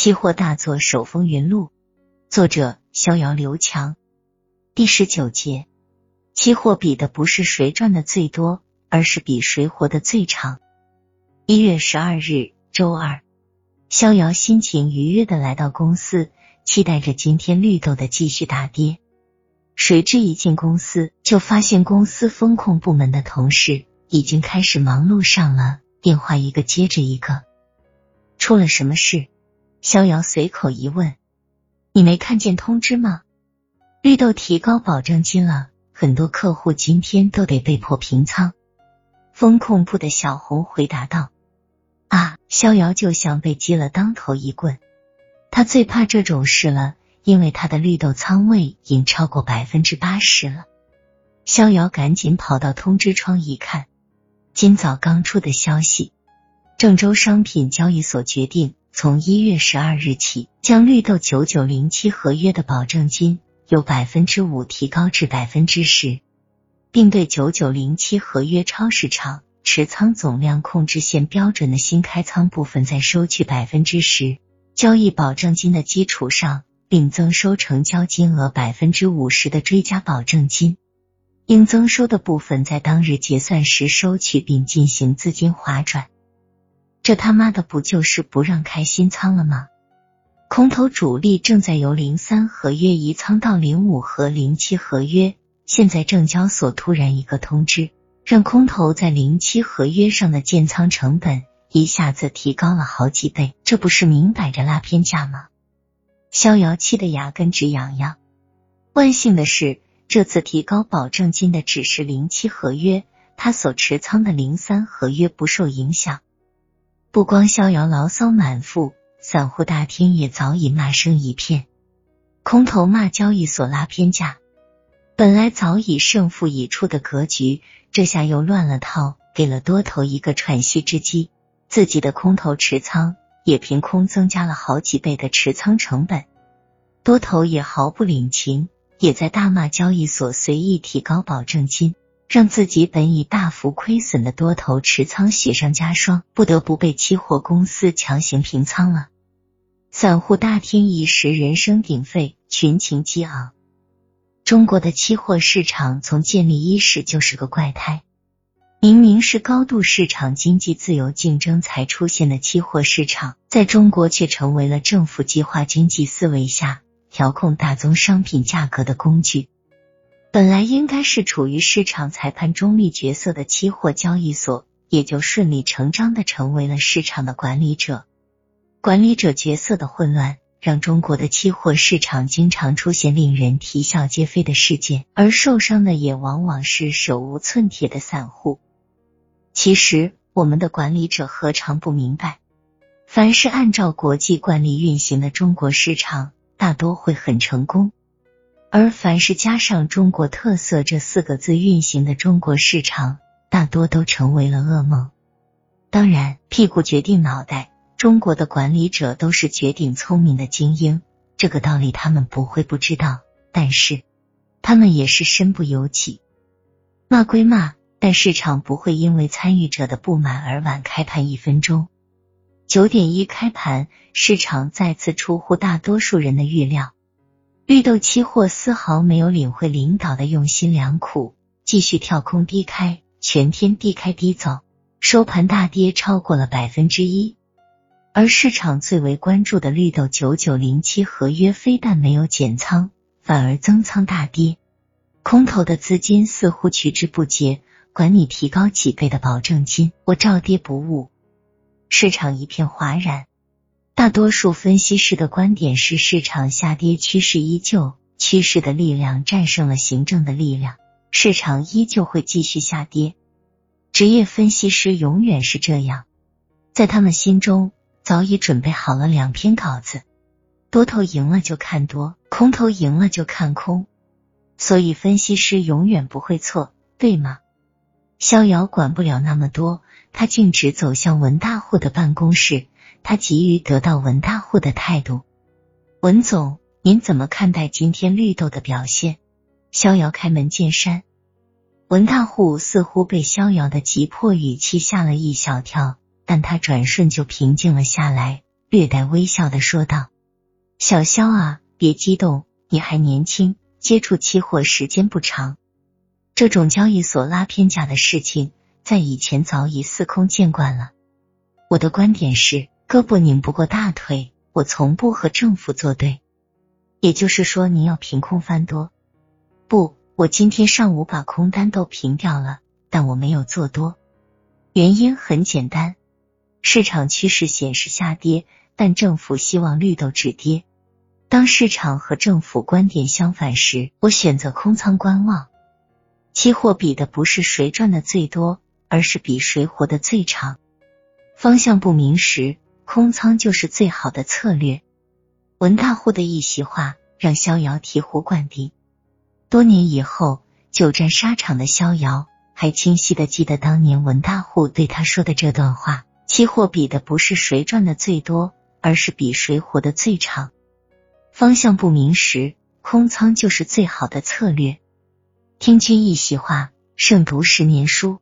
期货大作手风云录，作者逍遥刘强。第十九节，期货比的不是谁赚的最多，而是比谁活得最长。一月十二日，周二，逍遥心情愉悦的来到公司，期待着今天绿豆的继续大跌。谁知一进公司，就发现公司风控部门的同事已经开始忙碌上了，电话一个接着一个。出了什么事？逍遥随口一问：“你没看见通知吗？绿豆提高保证金了，很多客户今天都得被迫平仓。”风控部的小红回答道：“啊！”逍遥就像被击了当头一棍。他最怕这种事了，因为他的绿豆仓位已超过百分之八十了。逍遥赶紧跑到通知窗一看，今早刚出的消息：郑州商品交易所决定。从一月十二日起，将绿豆九九零七合约的保证金由百分之五提高至百分之十，并对九九零七合约超市场持仓总量控制线标准的新开仓部分再收取百分之十交易保证金的基础上，另增收成交金额百分之五十的追加保证金。应增收的部分在当日结算时收取，并进行资金划转。这他妈的不就是不让开新仓了吗？空头主力正在由零三合约移仓到零五和零七合约，现在证交所突然一个通知，让空头在零七合约上的建仓成本一下子提高了好几倍，这不是明摆着拉偏价吗？逍遥气得牙根直痒痒。万幸的是，这次提高保证金的只是零七合约，他所持仓的零三合约不受影响。不光逍遥牢骚满腹，散户大厅也早已骂声一片。空头骂交易所拉偏价，本来早已胜负已出的格局，这下又乱了套，给了多头一个喘息之机。自己的空头持仓也凭空增加了好几倍的持仓成本，多头也毫不领情，也在大骂交易所随意提高保证金。让自己本已大幅亏损的多头持仓雪上加霜，不得不被期货公司强行平仓了。散户大厅一时人声鼎沸，群情激昂。中国的期货市场从建立伊始就是个怪胎，明明是高度市场经济、自由竞争才出现的期货市场，在中国却成为了政府计划经济思维下调控大宗商品价格的工具。本来应该是处于市场裁判中立角色的期货交易所，也就顺理成章的成为了市场的管理者。管理者角色的混乱，让中国的期货市场经常出现令人啼笑皆非的事件，而受伤的也往往是手无寸铁的散户。其实，我们的管理者何尝不明白，凡是按照国际惯例运行的中国市场，大多会很成功。而凡是加上“中国特色”这四个字运行的中国市场，大多都成为了噩梦。当然，屁股决定脑袋，中国的管理者都是绝顶聪明的精英，这个道理他们不会不知道。但是，他们也是身不由己。骂归骂，但市场不会因为参与者的不满而晚开盘一分钟。九点一开盘，市场再次出乎大多数人的预料。绿豆期货丝毫没有领会领导的用心良苦，继续跳空低开，全天低开低走，收盘大跌超过了百分之一。而市场最为关注的绿豆九九零七合约，非但没有减仓，反而增仓大跌。空头的资金似乎取之不竭，管你提高几倍的保证金，我照跌不误。市场一片哗然。大多数分析师的观点是，市场下跌趋势依旧，趋势的力量战胜了行政的力量，市场依旧会继续下跌。职业分析师永远是这样，在他们心中早已准备好了两篇稿子：多头赢了就看多，空头赢了就看空。所以分析师永远不会错，对吗？逍遥管不了那么多，他径直走向文大户的办公室。他急于得到文大户的态度。文总，您怎么看待今天绿豆的表现？逍遥开门见山。文大户似乎被逍遥的急迫语气吓了一小跳，但他转瞬就平静了下来，略带微笑的说道：“小肖啊，别激动，你还年轻，接触期货时间不长，这种交易所拉偏价的事情，在以前早已司空见惯了。我的观点是，胳膊拧不过大腿，我从不和政府作对。也就是说，你要凭空翻多？不，我今天上午把空单都平掉了，但我没有做多，原因很简单，市场趋势显示下跌。”但政府希望绿豆止跌。当市场和政府观点相反时，我选择空仓观望。期货比的不是谁赚的最多，而是比谁活得最长。方向不明时，空仓就是最好的策略。文大户的一席话让逍遥醍醐灌顶。多年以后，久战沙场的逍遥还清晰的记得当年文大户对他说的这段话：期货比的不是谁赚的最多。而是比谁活得最长。方向不明时，空仓就是最好的策略。听君一席话，胜读十年书。